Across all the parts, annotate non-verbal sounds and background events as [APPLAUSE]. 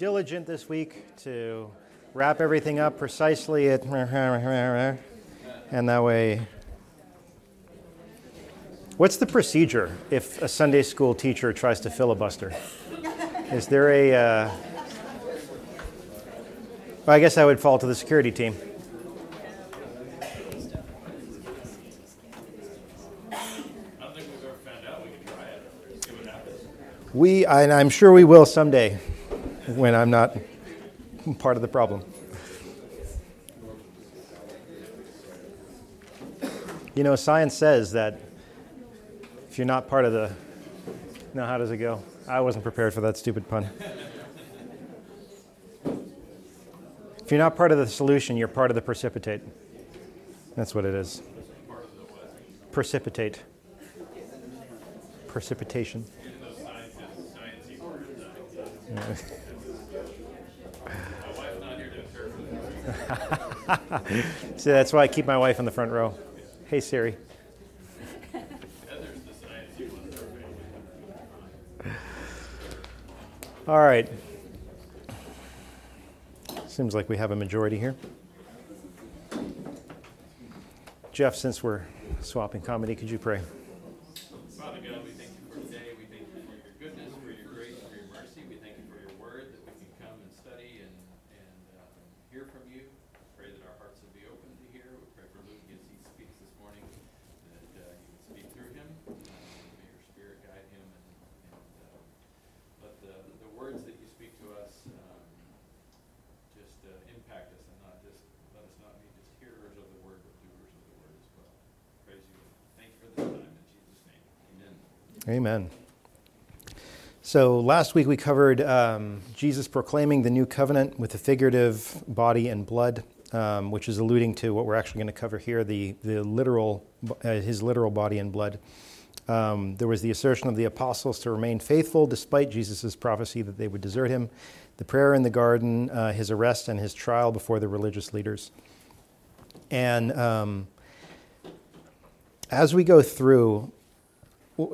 diligent this week to wrap everything up precisely at, and that way. What's the procedure if a Sunday school teacher tries to filibuster? Is there a. Uh, well, I guess I would fall to the security team. We, and I'm sure we will someday when I'm not part of the problem. You know, science says that if you're not part of the. Now, how does it go? I wasn't prepared for that stupid pun. If you're not part of the solution, you're part of the precipitate. That's what it is. Precipitate. Precipitation. [LAUGHS] [LAUGHS] See, that's why I keep my wife in the front row. Hey, Siri. All right. Seems like we have a majority here. Jeff, since we're swapping comedy, could you pray? Amen. So last week we covered um, Jesus proclaiming the new covenant with the figurative body and blood, um, which is alluding to what we're actually going to cover here the, the literal, uh, his literal body and blood. Um, there was the assertion of the apostles to remain faithful despite Jesus' prophecy that they would desert him, the prayer in the garden, uh, his arrest, and his trial before the religious leaders. And um, as we go through,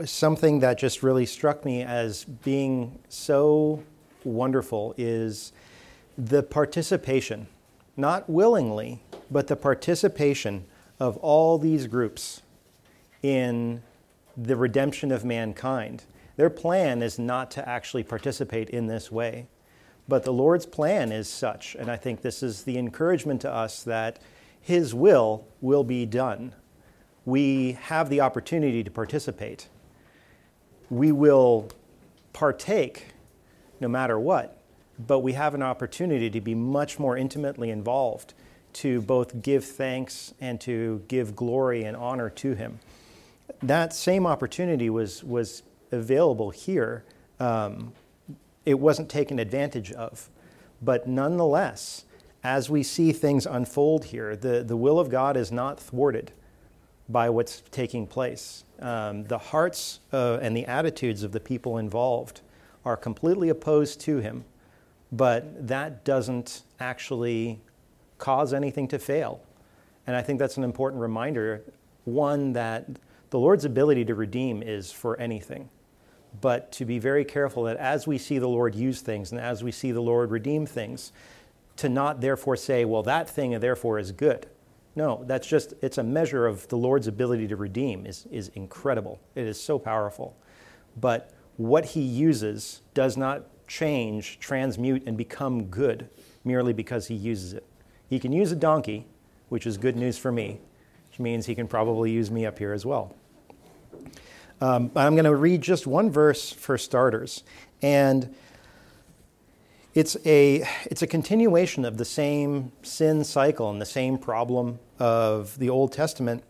something that just really struck me as being so wonderful is the participation, not willingly, but the participation of all these groups in the redemption of mankind. Their plan is not to actually participate in this way, but the Lord's plan is such, and I think this is the encouragement to us that His will will be done. We have the opportunity to participate we will partake no matter what, but we have an opportunity to be much more intimately involved to both give thanks and to give glory and honor to Him. That same opportunity was, was available here. Um, it wasn't taken advantage of. But nonetheless, as we see things unfold here, the, the will of God is not thwarted by what's taking place. Um, the hearts uh, and the attitudes of the people involved are completely opposed to him, but that doesn't actually cause anything to fail. And I think that's an important reminder one, that the Lord's ability to redeem is for anything, but to be very careful that as we see the Lord use things and as we see the Lord redeem things, to not therefore say, well, that thing therefore is good no, that's just, it's a measure of the Lord's ability to redeem is, is incredible. It is so powerful. But what he uses does not change, transmute, and become good merely because he uses it. He can use a donkey, which is good news for me, which means he can probably use me up here as well. Um, I'm going to read just one verse for starters. And it's a, it's a continuation of the same sin cycle and the same problem of the Old Testament.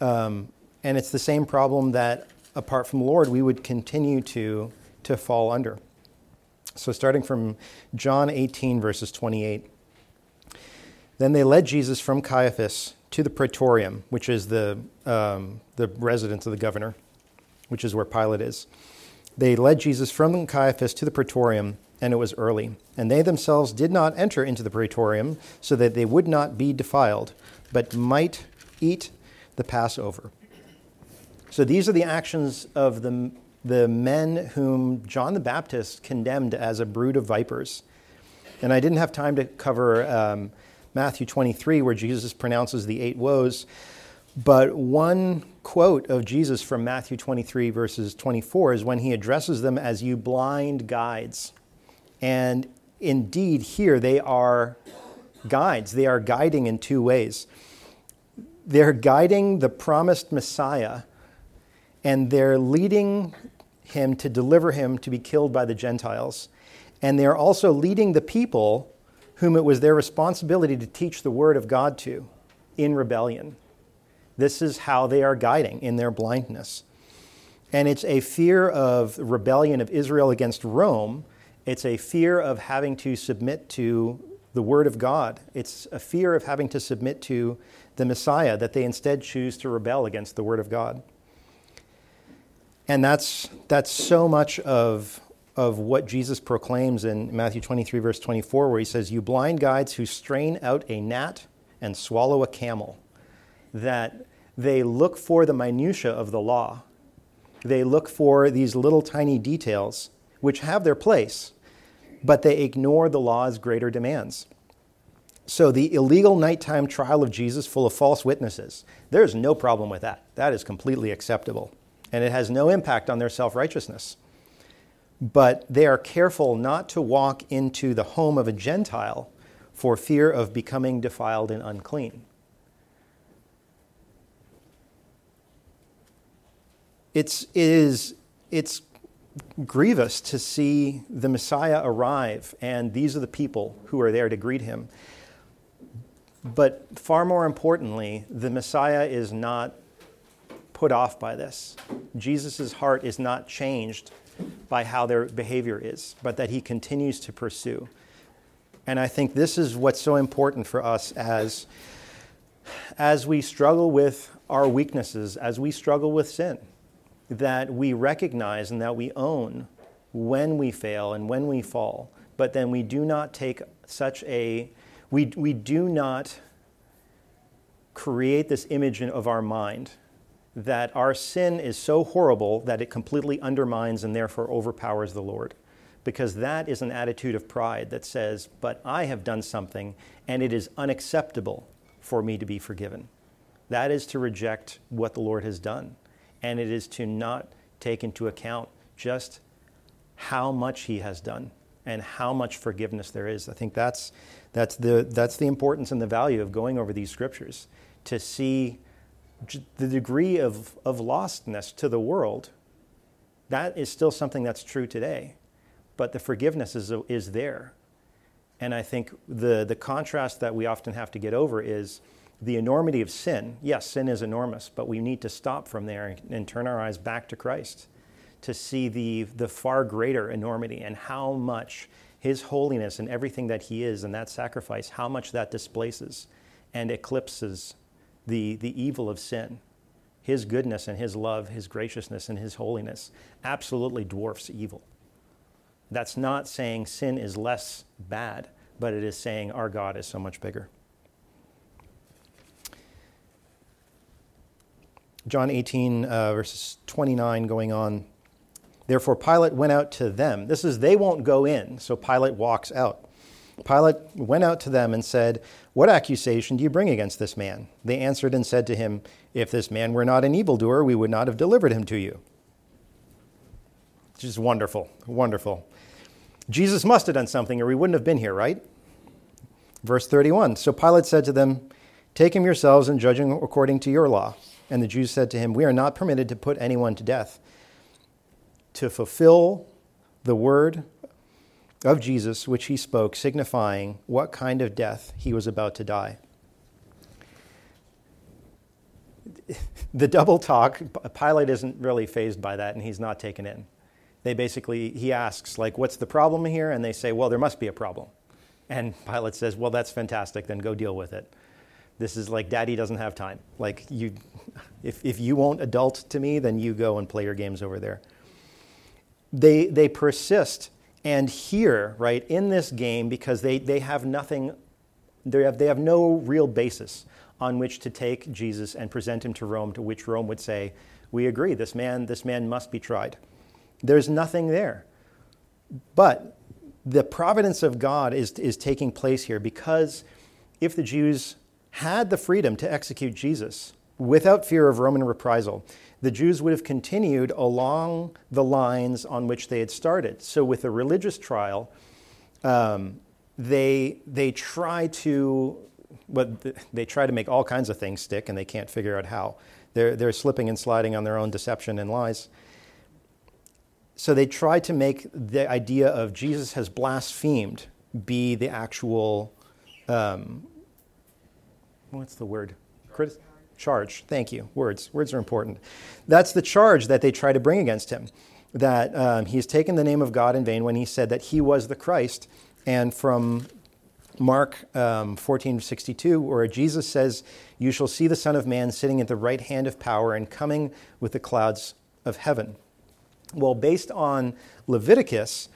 Um, and it's the same problem that, apart from the Lord, we would continue to, to fall under. So, starting from John 18, verses 28. Then they led Jesus from Caiaphas to the praetorium, which is the, um, the residence of the governor, which is where Pilate is. They led Jesus from Caiaphas to the praetorium and it was early. And they themselves did not enter into the praetorium, so that they would not be defiled, but might eat the Passover. So these are the actions of the the men whom John the Baptist condemned as a brood of vipers. And I didn't have time to cover um, Matthew 23, where Jesus pronounces the eight woes. But one quote of Jesus from Matthew 23, verses 24, is when he addresses them as you blind guides. And indeed, here they are guides. They are guiding in two ways. They're guiding the promised Messiah, and they're leading him to deliver him to be killed by the Gentiles. And they're also leading the people whom it was their responsibility to teach the word of God to in rebellion. This is how they are guiding in their blindness. And it's a fear of rebellion of Israel against Rome. It's a fear of having to submit to the Word of God. It's a fear of having to submit to the Messiah that they instead choose to rebel against the Word of God. And that's, that's so much of, of what Jesus proclaims in Matthew 23, verse 24, where he says, You blind guides who strain out a gnat and swallow a camel. That they look for the minutiae of the law. They look for these little tiny details, which have their place, but they ignore the law's greater demands. So, the illegal nighttime trial of Jesus full of false witnesses, there's no problem with that. That is completely acceptable and it has no impact on their self righteousness. But they are careful not to walk into the home of a Gentile for fear of becoming defiled and unclean. It's, it is, it's grievous to see the Messiah arrive, and these are the people who are there to greet him. But far more importantly, the Messiah is not put off by this. Jesus' heart is not changed by how their behavior is, but that he continues to pursue. And I think this is what's so important for us as, as we struggle with our weaknesses, as we struggle with sin, that we recognize and that we own when we fail and when we fall, but then we do not take such a, we, we do not create this image of our mind that our sin is so horrible that it completely undermines and therefore overpowers the Lord. Because that is an attitude of pride that says, But I have done something and it is unacceptable for me to be forgiven. That is to reject what the Lord has done. And it is to not take into account just how much He has done and how much forgiveness there is. I think that's, that's, the, that's the importance and the value of going over these scriptures to see the degree of, of lostness to the world, that is still something that's true today. But the forgiveness is, is there. And I think the, the contrast that we often have to get over is the enormity of sin. Yes, sin is enormous, but we need to stop from there and, turn our eyes back to Christ to see the, the far greater enormity and how much His holiness and everything that He is and that sacrifice, how much that displaces and eclipses the, the evil of sin. His goodness and His love, His graciousness and His holiness absolutely dwarfs evil. That's not saying sin is less bad, but it is saying our God is so much bigger. John 18, uh, verses 29 going on. Therefore, Pilate went out to them. This is, they won't go in, so Pilate walks out. Pilate went out to them and said, What accusation do you bring against this man? They answered and said to him, If this man were not an evildoer, we would not have delivered him to you. Just wonderful, wonderful. Jesus must have done something or we wouldn't have been here, right? Verse 31 So Pilate said to them, Take him yourselves and judge him according to your law. And the Jews said to him, We are not permitted to put anyone to death. To fulfill the word of Jesus, which he spoke, signifying what kind of death he was about to die. [LAUGHS] The double talk, Pilate isn't really fazed by that, and he's not taken in. They basically, he asks, like, what's the problem here? And they say, well, there must be a problem. And Pilate says, well, that's fantastic, then go deal with it. This is like daddy doesn't have time. Like, you, if, if you won't adult to me, then you go and play your games over there. They, they persist and here, right, in this game, because they, they have nothing, they have, they have no real basis on which to take Jesus and present him to Rome, to which Rome would say, We agree, this man, this man must be tried. There's nothing there. But the providence of God is, is taking place here because if the Jews had the freedom to execute Jesus without fear of Roman reprisal, the Jews would have continued along the lines on which they had started. So, with a religious trial, um, they, they try to well, they try to make all kinds of things stick and they can't figure out how. They're, they're slipping and sliding on their own deception and lies. So they try to make the idea of Jesus has blasphemed be the actual, um, what's the word? Charge. charge. Thank you. Words. Words are important. That's the charge that they try to bring against him. That um, he's taken the name of God in vain when he said that he was the Christ. And from Mark um, 14, 62, where Jesus says, You shall see the Son of Man sitting at the right hand of power and coming with the clouds of heaven. Well, based on Leviticus,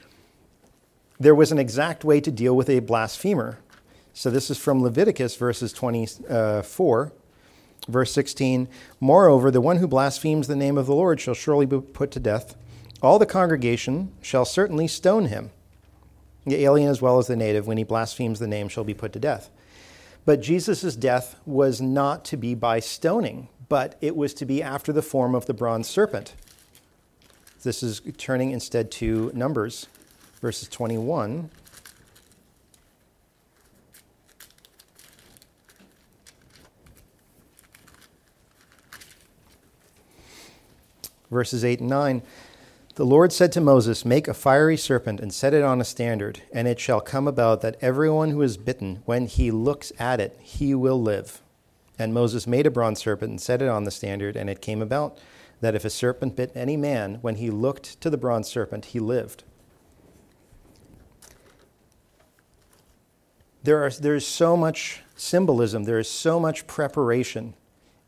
there was an exact way to deal with a blasphemer. So this is from Leviticus, verses 24, uh, verse 16. Moreover, the one who blasphemes the name of the Lord shall surely be put to death. All the congregation shall certainly stone him the alien as well as the native, when he blasphemes the name, shall be put to death. But Jesus' death was not to be by stoning, but it was to be after the form of the bronze serpent. This is turning instead to Numbers, verses 21. Verses 8 and 9. The Lord said to Moses, Make a fiery serpent and set it on a standard, and it shall come about that everyone who is bitten, when he looks at it, he will live. And Moses made a bronze serpent and set it on the standard, and it came about that if a serpent bit any man, when he looked to the bronze serpent, he lived. There are, there's so much symbolism, there is so much preparation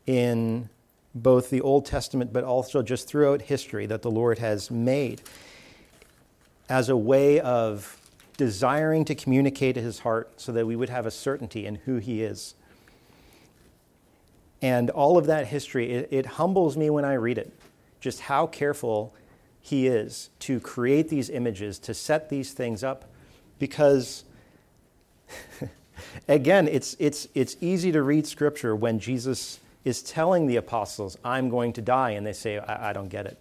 in both the Old Testament but also just throughout history that the Lord has made as a way of desiring to communicate his heart so that we would have a certainty in who he is. And all of that history, it, it humbles me when I read it, just how careful he is to create these images, to set these things up, because [LAUGHS] again, it's, it's, it's easy to read scripture when Jesus is telling the apostles, I'm going to die, and they say, I, I don't get it.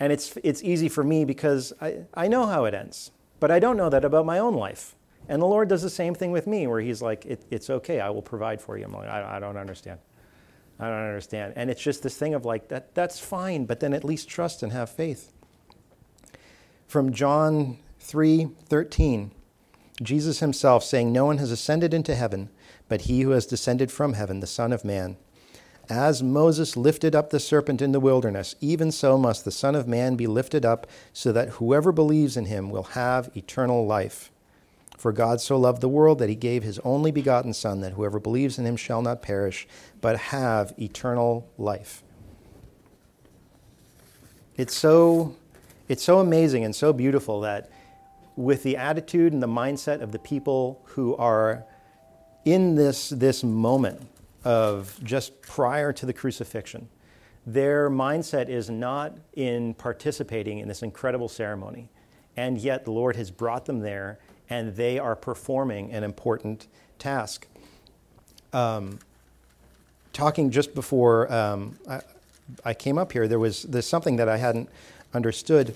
And it's, it's easy for me because I, I know how it ends, but I don't know that about my own life. And the Lord does the same thing with me, where He's like, it, It's okay, I will provide for you. I'm like, I, I don't understand. I don't understand. And it's just this thing of like, that, that's fine, but then at least trust and have faith. From John 3 13, Jesus himself saying, No one has ascended into heaven but he who has descended from heaven, the Son of Man. As Moses lifted up the serpent in the wilderness, even so must the Son of Man be lifted up, so that whoever believes in him will have eternal life. For God so loved the world that he gave his only begotten Son, that whoever believes in him shall not perish, but have eternal life. It's so, it's so amazing and so beautiful that with the attitude and the mindset of the people who are in this, this moment of just prior to the crucifixion, their mindset is not in participating in this incredible ceremony. And yet the Lord has brought them there and they are performing an important task. Um, talking just before um, I, I, came up here, there was there's something that I hadn't understood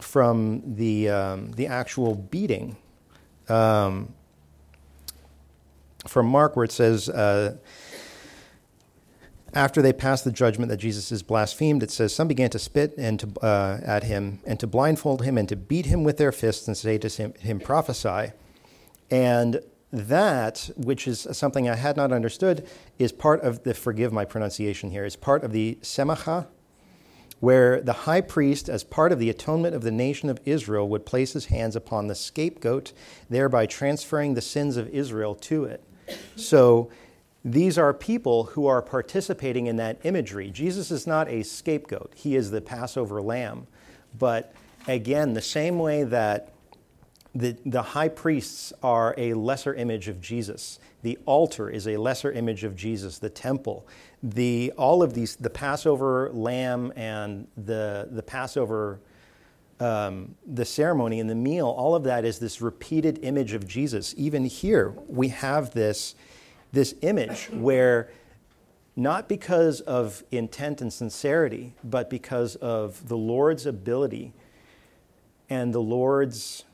from the, um, the actual beating. Um, from Mark, where it says, uh, after they passed the judgment that Jesus is blasphemed, it says, Some began to spit and to, uh, at him and to blindfold him and to beat him with their fists and say to him, him, Prophesy. And that, which is something I had not understood, is part of the, forgive my pronunciation here, is part of the Semacha, where the high priest, as part of the atonement of the nation of Israel, would place his hands upon the scapegoat, thereby transferring the sins of Israel to it. So these are people who are participating in that imagery. Jesus is not a scapegoat, he is the Passover lamb. But again, the same way that the, the high priests are a lesser image of Jesus. The altar is a lesser image of Jesus. The temple, the, all of these, the Passover lamb and the, the Passover, um, the ceremony and the meal, all of that is this repeated image of Jesus. Even here, we have this, this image where not because of intent and sincerity, but because of the Lord's ability and the Lord's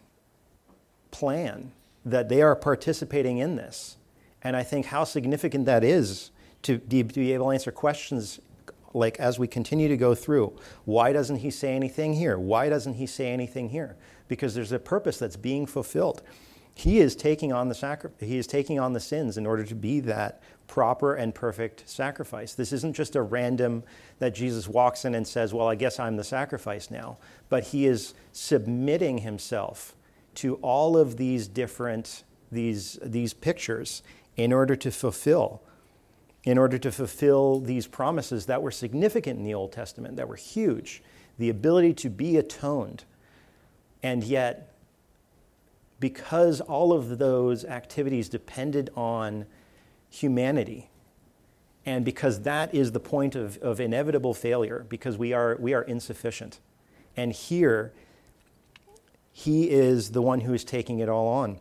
plan that they are participating in this. And I think how significant that is to be able to answer questions like as we continue to go through. Why doesn't he say anything here? Why doesn't he say anything here? Because there's a purpose that's being fulfilled. He is taking on the sacri- he is taking on the sins in order to be that proper and perfect sacrifice. This isn't just a random that Jesus walks in and says, "Well, I guess I'm the sacrifice now," but he is submitting himself to all of these different these these pictures in order to fulfill in order to fulfill these promises that were significant in the Old Testament, that were huge, the ability to be atoned. And yet, because all of those activities depended on humanity, and because that is the point of, of inevitable failure, because we are, we are insufficient. And here, he is the one who is taking it all on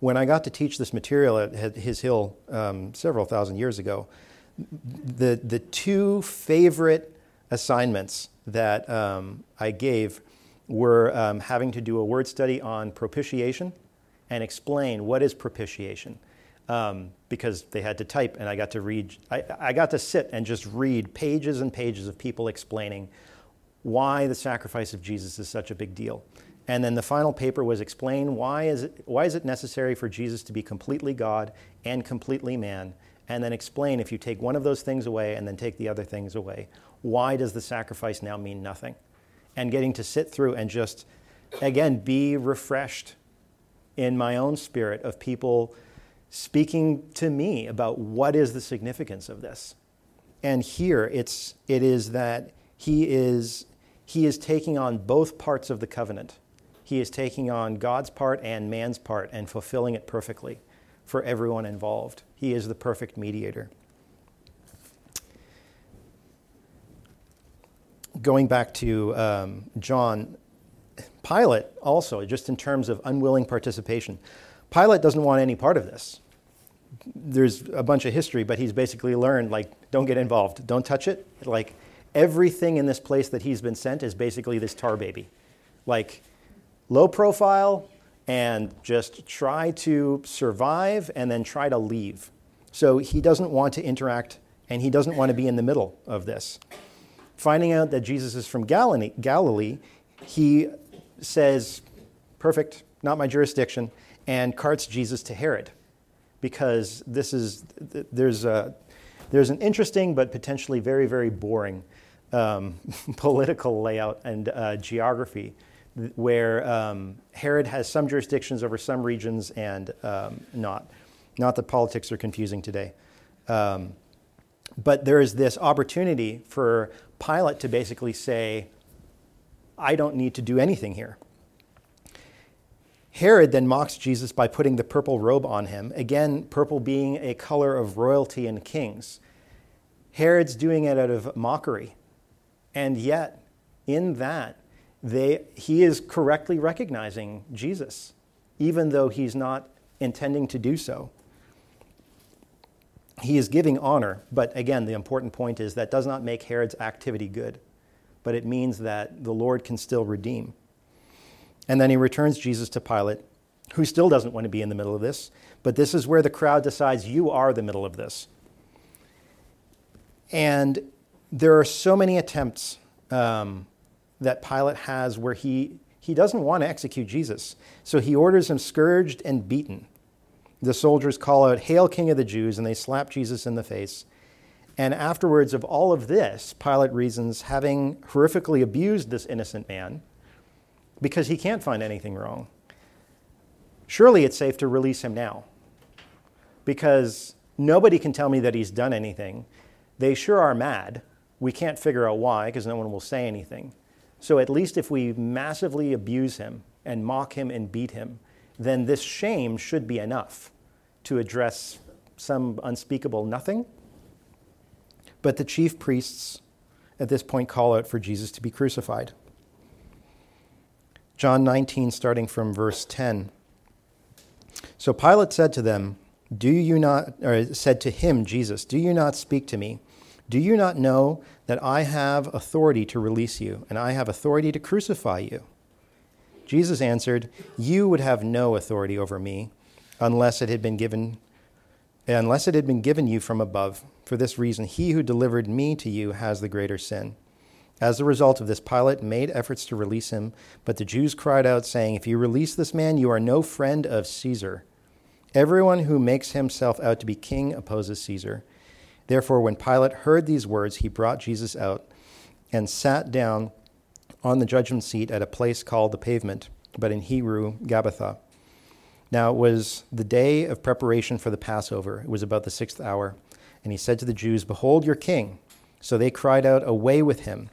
when I got to teach this material at His Hill um, several thousand years ago, the, the two favorite assignments that um, I gave were um, having to do a word study on propitiation and explain what is propitiation. Um, because they had to type, and I got to read, I, I got to sit and just read pages and pages of people explaining why the sacrifice of Jesus is such a big deal. And then the final paper was explain why is it, why is it necessary for Jesus to be completely God and completely man? And then explain if you take one of those things away and then take the other things away, why does the sacrifice now mean nothing? And getting to sit through and just, again, be refreshed in my own spirit of people speaking to me about what is the significance of this. And here it's, it is that he is, he is taking on both parts of the covenant he is taking on God's part and man's part and fulfilling it perfectly for everyone involved. He is the perfect mediator. Going back to um, John, Pilate also, just in terms of unwilling participation, Pilate doesn't want any part of this. There's a bunch of history, but he's basically learned, like, don't get involved, don't touch it. Like, everything in this place that he's been sent is basically this tar baby. Like, low profile and just try to survive and then try to leave. So he doesn't want to interact and he doesn't want to be in the middle of this. Finding out that Jesus is from Galilee, he says, Perfect, not my jurisdiction, and carts Jesus to Herod because this is, there's, a, there's an interesting but potentially very, very boring um, [LAUGHS] political layout and uh, geography where um, Herod has some jurisdictions over some regions and um, not. Not that politics are confusing today. Um, but there is this opportunity for Pilate to basically say, I don't need to do anything here. Herod then mocks Jesus by putting the purple robe on him, again, purple being a color of royalty and kings. Herod's doing it out of mockery. And yet, in that, they, he is correctly recognizing Jesus, even though he's not intending to do so. He is giving honor, but again, the important point is that does not make Herod's activity good, but it means that the Lord can still redeem. And then he returns Jesus to Pilate, who still doesn't want to be in the middle of this, but this is where the crowd decides you are the middle of this. And there are so many attempts um, that Pilate has where he, he doesn't want to execute Jesus. So he orders him scourged and beaten. The soldiers call out, Hail, King of the Jews, and they slap Jesus in the face. And afterwards of all of this, Pilate reasons, having horrifically abused this innocent man, because he can't find anything wrong. Surely it's safe to release him now, because nobody can tell me that he's done anything. They sure are mad. We can't figure out why, because no one will say anything. So at least if we massively abuse him and mock him and beat him, then this shame should be enough to address some unspeakable nothing. But the chief priests at this point call out for Jesus to be crucified. John 19, starting from verse 10. So Pilate said to them, Do you not, or said to him, Jesus, Do you not speak to me? Do you not know that I have authority to release you, and I have authority to crucify you? Jesus answered, You would have no authority over me unless it had been given unless it had been given you from above. For this reason, he who delivered me to you has the greater sin. As a result of this, Pilate made efforts to release him, but the Jews cried out, saying, If you release this man, you are no friend of Caesar. Everyone who makes himself out to be king opposes Caesar. Therefore, when Pilate heard these words, he brought Jesus out and sat down on the judgment seat at a place called the pavement, but in Hebrew, Gabbatha. Now it was the day of preparation for the Passover. It was about the sixth hour. And he said to the Jews, Behold your king. So they cried out, Away with him!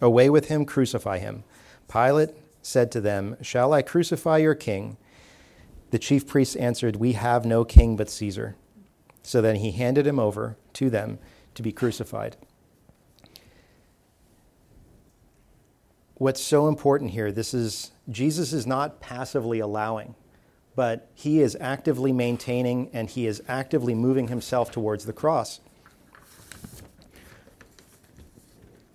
Away with him, crucify him. Pilate said to them, Shall I crucify your king? The chief priests answered, We have no king but Caesar. So then he handed him over to them to be crucified. What's so important here, this is Jesus is not passively allowing, but he is actively maintaining and he is actively moving himself towards the cross.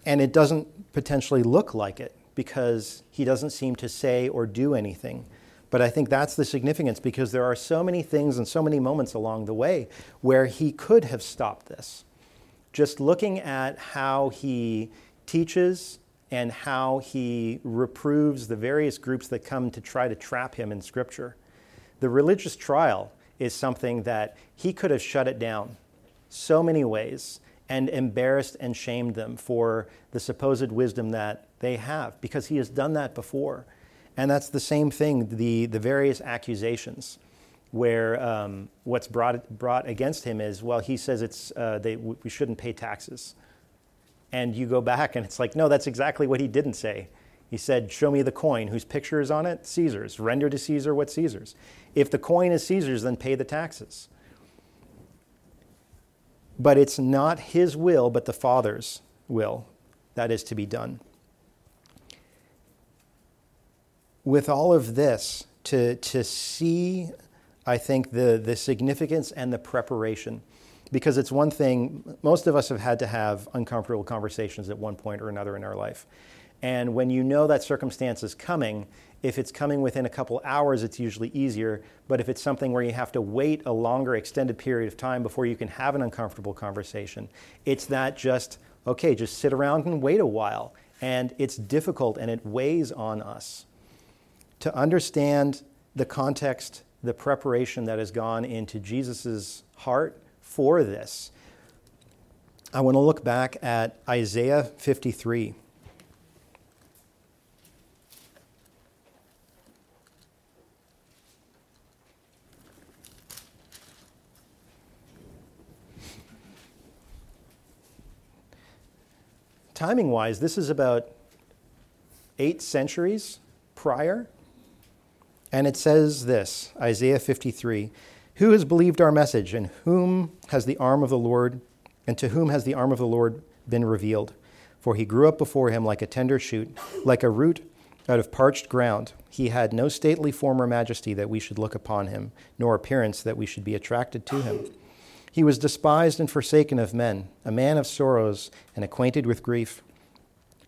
And it doesn't potentially look like it because he doesn't seem to say or do anything. But I think that's the significance because there are so many things and so many moments along the way where he could have stopped this. Just looking at how he teaches and how he reproves the various groups that come to try to trap him in Scripture. The religious trial is something that he could have shut it down so many ways and embarrassed and shamed them for the supposed wisdom that they have because he has done that before. And that's the same thing, the, the various accusations where um, what's brought, brought against him is, well, he says it's, uh, they, we shouldn't pay taxes. And you go back and it's like, no, that's exactly what he didn't say. He said, Show me the coin whose picture is on it, Caesar's. Render to Caesar what Caesar's. If the coin is Caesar's, then pay the taxes. But it's not his will, but the Father's will that is to be done with all of this, to, to see, I think, the, the significance and the preparation. Because it's one thing, most of us have had to have uncomfortable conversations at one point or another in our life. And when you know that circumstance is coming, if it's coming within a couple hours, it's usually easier. But if it's something where you have to wait a longer, extended period of time before you can have an uncomfortable conversation, it's that just, okay, just sit around and wait a while. And it's difficult and it weighs on us to understand the context, the preparation that has gone into Jesus' heart for this, I want to look back at Isaiah 53. Timing wise, this is about eight centuries prior and it says this Isaiah 53 Who has believed our message, and whom has the arm of the Lord, and to whom has the arm of the Lord been revealed? For he grew up before him like a tender shoot, like a root out of parched ground. He had no stately form or majesty that we should look upon him, nor appearance that we should be attracted to him. He was despised and forsaken of men, a man of sorrows and acquainted with grief,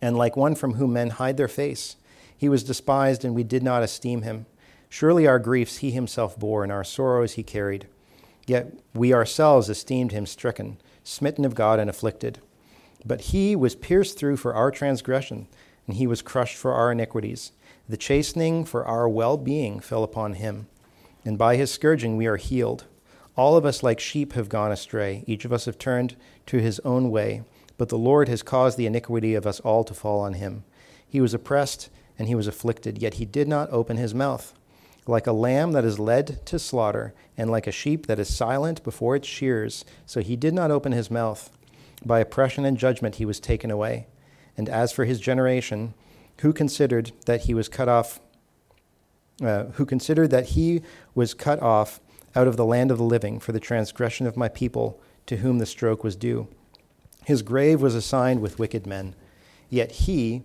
and like one from whom men hide their face. He was despised, and we did not esteem him. Surely our griefs he himself bore, and our sorrows he carried. Yet we ourselves esteemed him stricken, smitten of God, and afflicted. But he was pierced through for our transgression, and he was crushed for our iniquities. The chastening for our well being fell upon him, and by his scourging we are healed. All of us, like sheep, have gone astray. Each of us have turned to his own way, but the Lord has caused the iniquity of us all to fall on him. He was oppressed and he was afflicted, yet he did not open his mouth like a lamb that is led to slaughter, and like a sheep that is silent before its shears. So he did not open his mouth. By oppression and judgment he was taken away. And as for his generation, who considered that he was cut off uh, who considered that he was cut off out of the land of the living for the transgression of my people, to whom the stroke was due. His grave was assigned with wicked men, yet he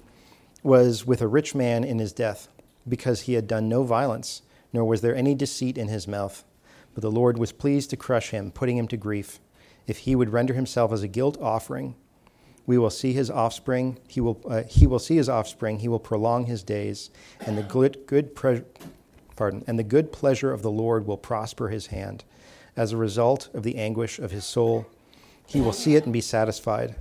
was with a rich man in his death, because he had done no violence, nor was there any deceit in his mouth. But the Lord was pleased to crush him, putting him to grief. If he would render himself as a guilt offering, we will see his offspring. He will, uh, he will see his offspring. He will prolong his days, and the good, good pre- pardon, and the good pleasure of the Lord will prosper his hand. As a result of the anguish of his soul, he will see it and be satisfied.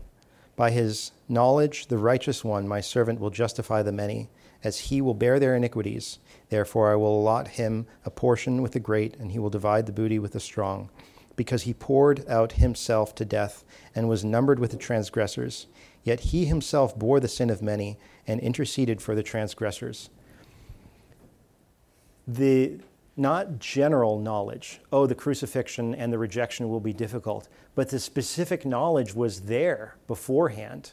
By his knowledge, the righteous one, my servant, will justify the many, as he will bear their iniquities. Therefore, I will allot him a portion with the great, and he will divide the booty with the strong because he poured out himself to death and was numbered with the transgressors. Yet he himself bore the sin of many and interceded for the transgressors. The not general knowledge, oh, the crucifixion and the rejection will be difficult, but the specific knowledge was there beforehand,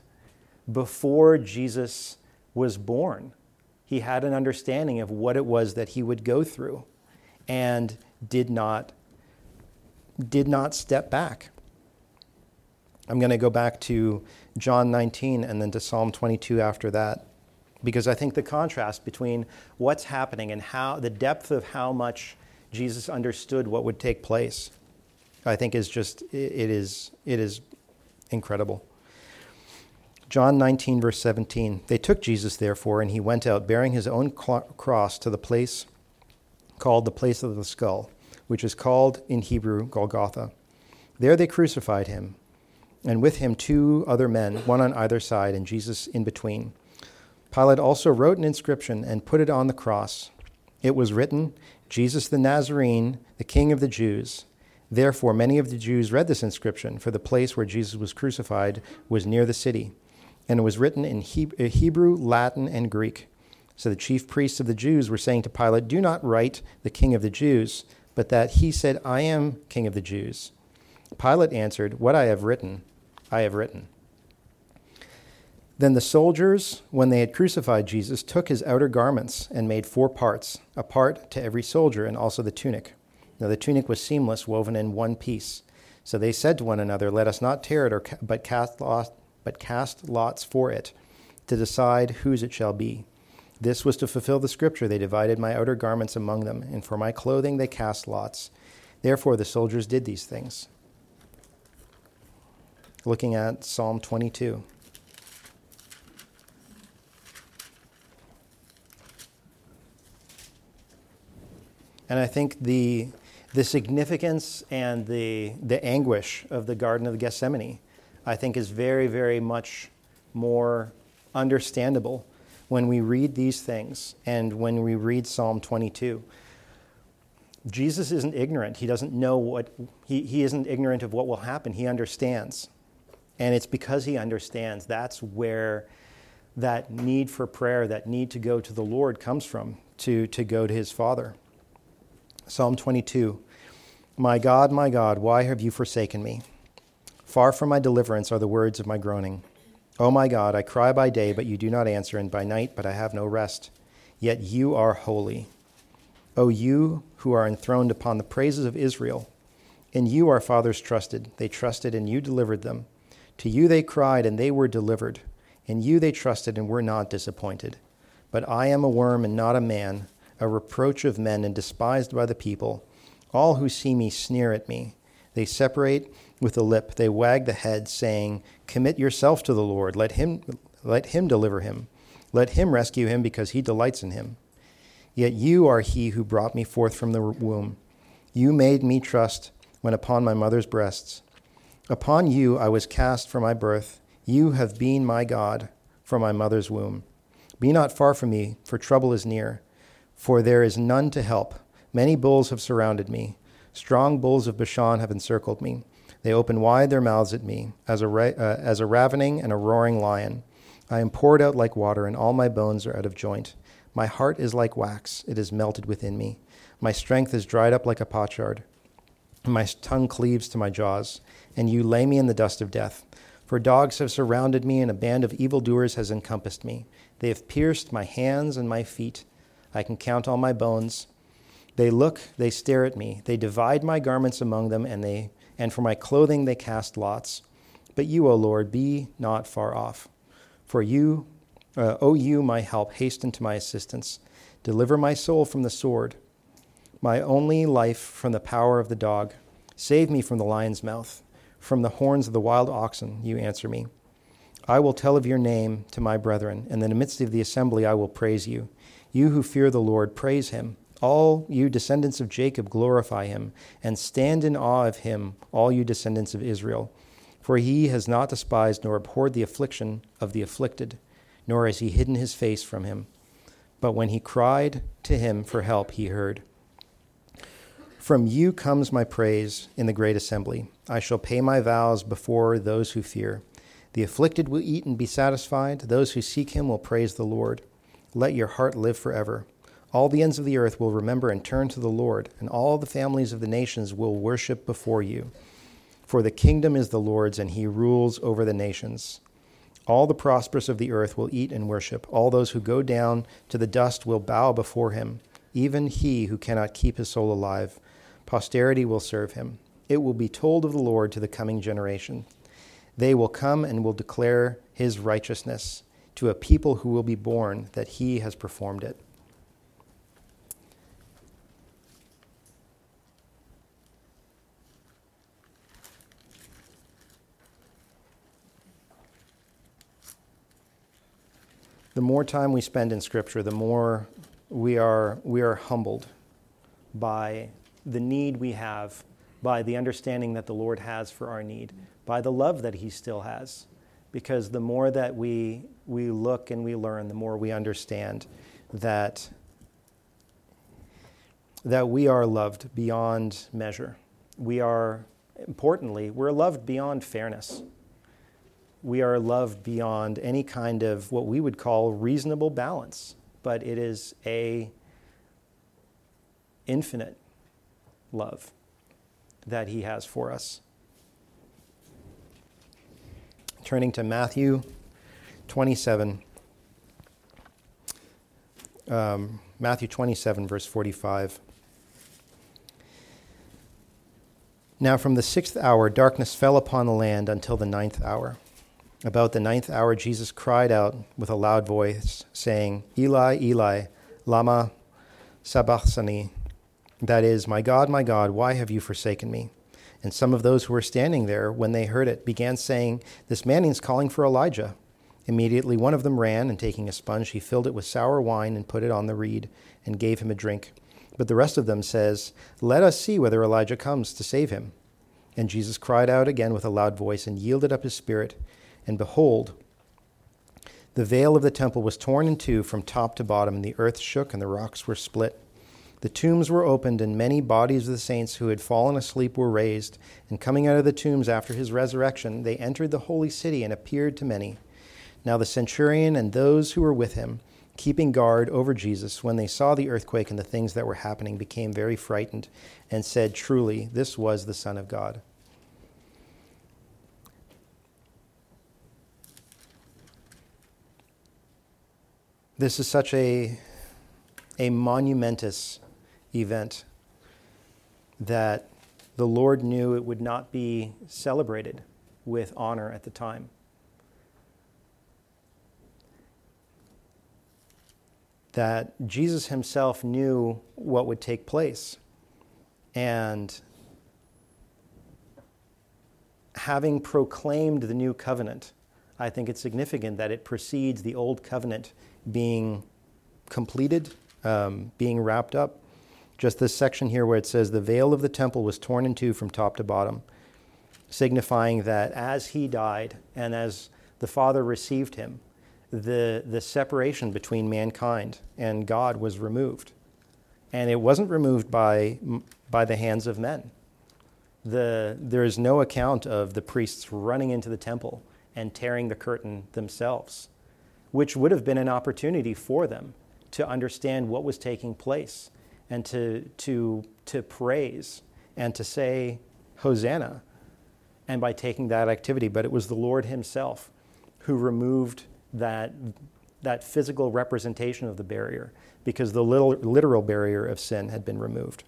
before Jesus was born. He had an understanding of what it was that he would go through and did not did not step back. I'm going to go back to John 19 and then to Psalm 22 after that, because I think the contrast between what's happening and how the depth of how much Jesus understood what would take place, I think is just it is it is incredible. John 19 verse 17. They took Jesus therefore and he went out bearing his own cross to the place called the place of the skull which is called in Hebrew Golgotha. There they crucified him, and with him two other men, one on either side, and Jesus in between. Pilate also wrote an inscription and put it on the cross. It was written, Jesus the Nazarene, the King of the Jews. Therefore, many of the Jews read this inscription, for the place where Jesus was crucified was near the city, and it was written in uh, Hebrew, Latin, and Greek. So the chief priests of the Jews were saying to Pilate, Do not write the King of the Jews but that he said, I am king of the Jews. Pilate answered, What I have written, I have written. Then the soldiers, when they had crucified Jesus, took his outer garments and made four parts, a part to every soldier, and also the tunic. Now the tunic was seamless, woven in one piece. So they said to one another, Let us not tear it, or but, cast lots, but cast lots for it, to decide whose it shall be. This was to fulfill the scripture. They divided my outer garments among them, and for my clothing they cast lots. Therefore, the soldiers did these things. Looking at Psalm 22. And I think the, the significance and the, the anguish of the Garden of Gethsemane, I think, is very, very much more understandable when we read these things and when we read Psalm 22. Jesus isn't ignorant. He doesn't know what, he, he isn't ignorant of what will happen. He understands. And it's because he understands that's where that need for prayer, that need to go to the Lord comes from, to, to go to his Father. Psalm 22 My God, my God, why have you forsaken me? Far from my deliverance are the words of my groaning. O oh my God, I cry by day, but you do not answer, and by night, but I have no rest. Yet you are holy. O you who are enthroned upon the praises of Israel. In you our fathers trusted. They trusted, and you delivered them. To you they cried, and they were delivered. In you they trusted, and were not disappointed. But I am a worm and not a man, a reproach of men, and despised by the people. All who see me sneer at me. They separate with the lip, they wag the head, saying, Commit yourself to the Lord. Let him, let him deliver him. Let him rescue him because he delights in him. Yet you are he who brought me forth from the womb. You made me trust when upon my mother's breasts. Upon you I was cast from my birth. You have been my God from my mother's womb. Be not far from me, for trouble is near, for there is none to help. Many bulls have surrounded me. Strong bulls of Bashan have encircled me. They open wide their mouths at me, as a, ra- uh, as a ravening and a roaring lion. I am poured out like water, and all my bones are out of joint. My heart is like wax, it is melted within me. My strength is dried up like a potsherd. And my tongue cleaves to my jaws, and you lay me in the dust of death. For dogs have surrounded me, and a band of evildoers has encompassed me. They have pierced my hands and my feet. I can count all my bones. They look, they stare at me. They divide my garments among them, and, they, and for my clothing they cast lots. But you, O Lord, be not far off. For you, uh, O you, my help, hasten to my assistance. Deliver my soul from the sword, my only life from the power of the dog. Save me from the lion's mouth, from the horns of the wild oxen, you answer me. I will tell of your name to my brethren, and in the midst of the assembly I will praise you. You who fear the Lord, praise him. All you descendants of Jacob, glorify him, and stand in awe of him, all you descendants of Israel. For he has not despised nor abhorred the affliction of the afflicted, nor has he hidden his face from him. But when he cried to him for help, he heard. From you comes my praise in the great assembly. I shall pay my vows before those who fear. The afflicted will eat and be satisfied. Those who seek him will praise the Lord. Let your heart live forever. All the ends of the earth will remember and turn to the Lord, and all the families of the nations will worship before you. For the kingdom is the Lord's, and he rules over the nations. All the prosperous of the earth will eat and worship. All those who go down to the dust will bow before him, even he who cannot keep his soul alive. Posterity will serve him. It will be told of the Lord to the coming generation. They will come and will declare his righteousness to a people who will be born that he has performed it. The more time we spend in Scripture, the more we are, we are humbled by the need we have, by the understanding that the Lord has for our need by the love that he still has. Because the more that we, we look and we learn, the more we understand that, that we are loved beyond measure. We are, importantly, we're loved beyond fairness. We are loved beyond any kind of what we would call reasonable balance, but it is a infinite love that he has for us turning to Matthew 27. Um, Matthew 27, verse 45. Now, from the sixth hour, darkness fell upon the land until the ninth hour. About the ninth hour, Jesus cried out with a loud voice, saying, Eli, Eli, Lama Sabachthani. That is, My God, my God, why have you forsaken me? And some of those who were standing there, when they heard it, began saying, This man is calling for Elijah. Immediately one of them ran, and taking a sponge, he filled it with sour wine and put it on the reed, and gave him a drink. But the rest of them says, Let us see whether Elijah comes to save him. And Jesus cried out again with a loud voice, and yielded up his spirit. And behold, the veil of the temple was torn in two from top to bottom, and the earth shook, and the rocks were split. The tombs were opened, and many bodies of the saints who had fallen asleep were raised. And coming out of the tombs after his resurrection, they entered the holy city and appeared to many. Now the centurion and those who were with him, keeping guard over Jesus, when they saw the earthquake and the things that were happening, became very frightened and said, Truly, this was the Son of God. This is such a, a monumentous event that the Lord knew it would not be celebrated with honor at the time. That Jesus himself knew what would take place. And having proclaimed the new covenant, I think it's significant that it precedes the old covenant being completed, um, being wrapped up just this section here where it says, The veil of the temple was torn in two from top to bottom, signifying that as he died and as the Father received him, the, the separation between mankind and God was removed. And it wasn't removed by, by the hands of men. The, there is no account of the priests running into the temple and tearing the curtain themselves, which would have been an opportunity for them to understand what was taking place and to, to, to praise and to say, Hosanna, and by taking that activity. But it was the Lord Himself who removed that, that physical representation of the barrier because the little, literal barrier of sin had been removed.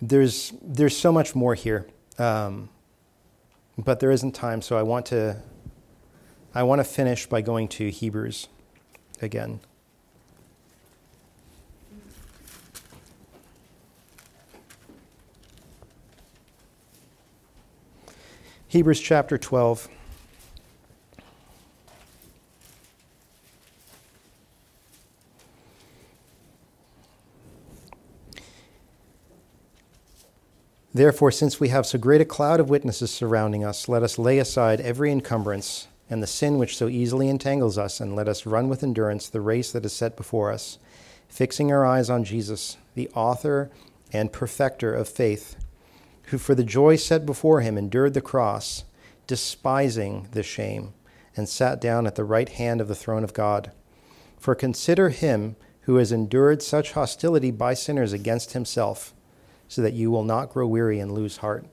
There's, there's so much more here, um, but there isn't time, so I want to, I want to finish by going to Hebrews again. Hebrews chapter 12. Therefore, since we have so great a cloud of witnesses surrounding us, let us lay aside every encumbrance and the sin which so easily entangles us, and let us run with endurance the race that is set before us, fixing our eyes on Jesus, the author and perfecter of faith who for the joy set before him endured the cross, despising the shame, and sat down at the right hand of the throne of God. For consider him who has endured such hostility by sinners against himself, so that you will not grow weary and lose heart.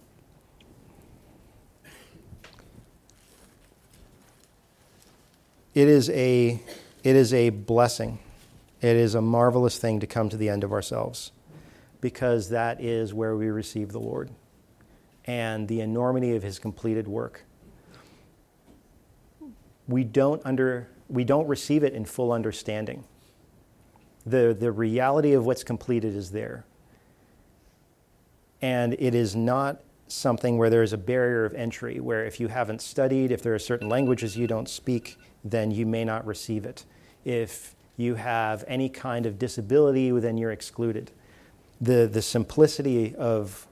It is a, it is a blessing. It is a marvelous thing to come to the end of ourselves because that is where we receive the Lord and the enormity of his completed work. We don't, under, we don't receive it in full understanding. The, the reality of what's completed is there. And it is not something where there is a barrier of entry, where if you haven't studied, if there are certain languages you don't speak, then you may not receive it. If you have any kind of disability, then you're excluded. The, the simplicity of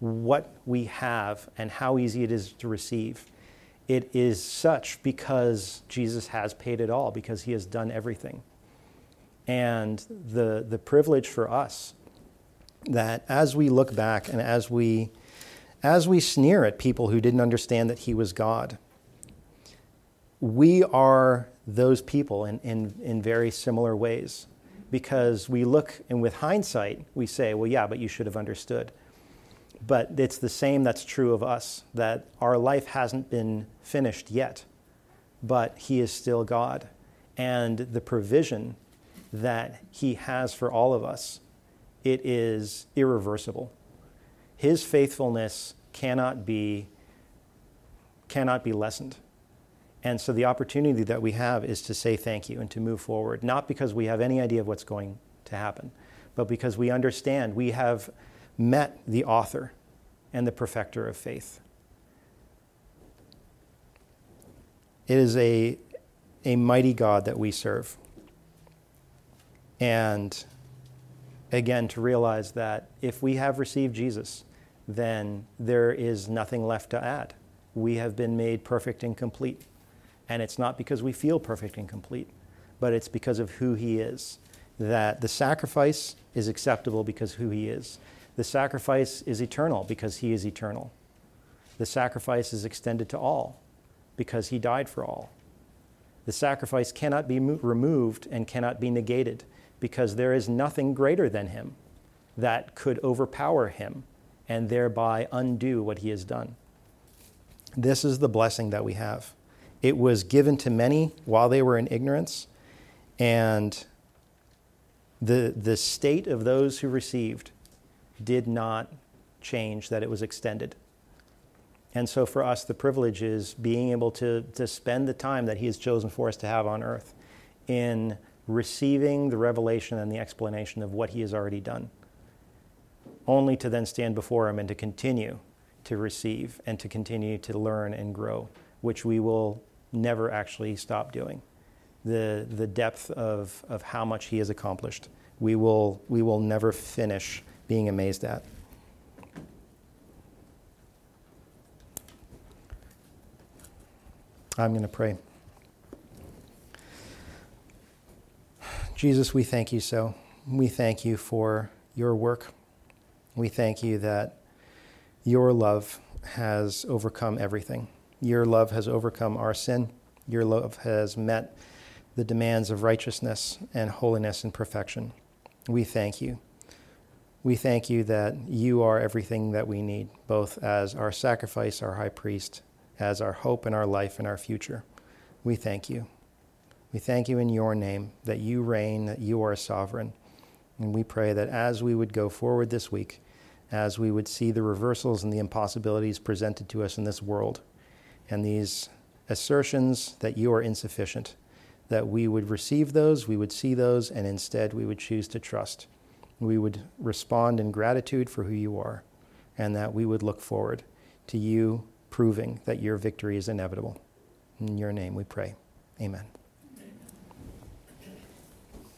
what we have and how easy it is to receive. It is such because Jesus has paid it all, because he has done everything. And the, the privilege for us that as we look back and as we, as we sneer at people who didn't understand that he was God, we are those people in, in, in very similar ways because we look and with hindsight, we say, well, yeah, but you should have understood but it's the same that's true of us that our life hasn't been finished yet, but He is still God. And the provision that He has for all of us, it is irreversible. His faithfulness cannot be, cannot be lessened. And so the opportunity that we have is to say thank you and to move forward, not because we have any idea of what's going to happen, but because we understand we have met the author and the perfecter of faith. It is a, a mighty God that we serve. And again, to realize that if we have received Jesus, then there is nothing left to add. We have been made perfect and complete. And it's not because we feel perfect and complete, but it's because of who He is. That the sacrifice is acceptable because who He is. The sacrifice is eternal because he is eternal. The sacrifice is extended to all because he died for all. The sacrifice cannot be mo- removed and cannot be negated because there is nothing greater than him that could overpower him and thereby undo what he has done. This is the blessing that we have. It was given to many while they were in ignorance, and the, the state of those who received did not change, that it was extended. And so for us, the privilege is being able to, to spend the time that He has chosen for us to have on earth in receiving the revelation and the explanation of what He has already done, only to then stand before Him and to continue to receive and to continue to learn and grow, which we will never actually stop doing. The, the depth of, of how much He has accomplished, we will, we will never finish being amazed at. I'm going to pray. Jesus, we thank you so. We thank you for your work. We thank you that your love has overcome everything. Your love has overcome our sin. Your love has met the demands of righteousness and holiness and perfection. We thank you We thank you that you are everything that we need, both as our sacrifice, our high priest, as our hope and our life and our future. We thank you. We thank you in your name that you reign, that you are sovereign. And we pray that as we would go forward this week, as we would see the reversals and the impossibilities presented to us in this world, and these assertions that you are insufficient, that we would receive those, we would see those, and instead we would choose to trust. We would respond in gratitude for who you are, and that we would look forward to you proving that your victory is inevitable. In your name we pray. Amen.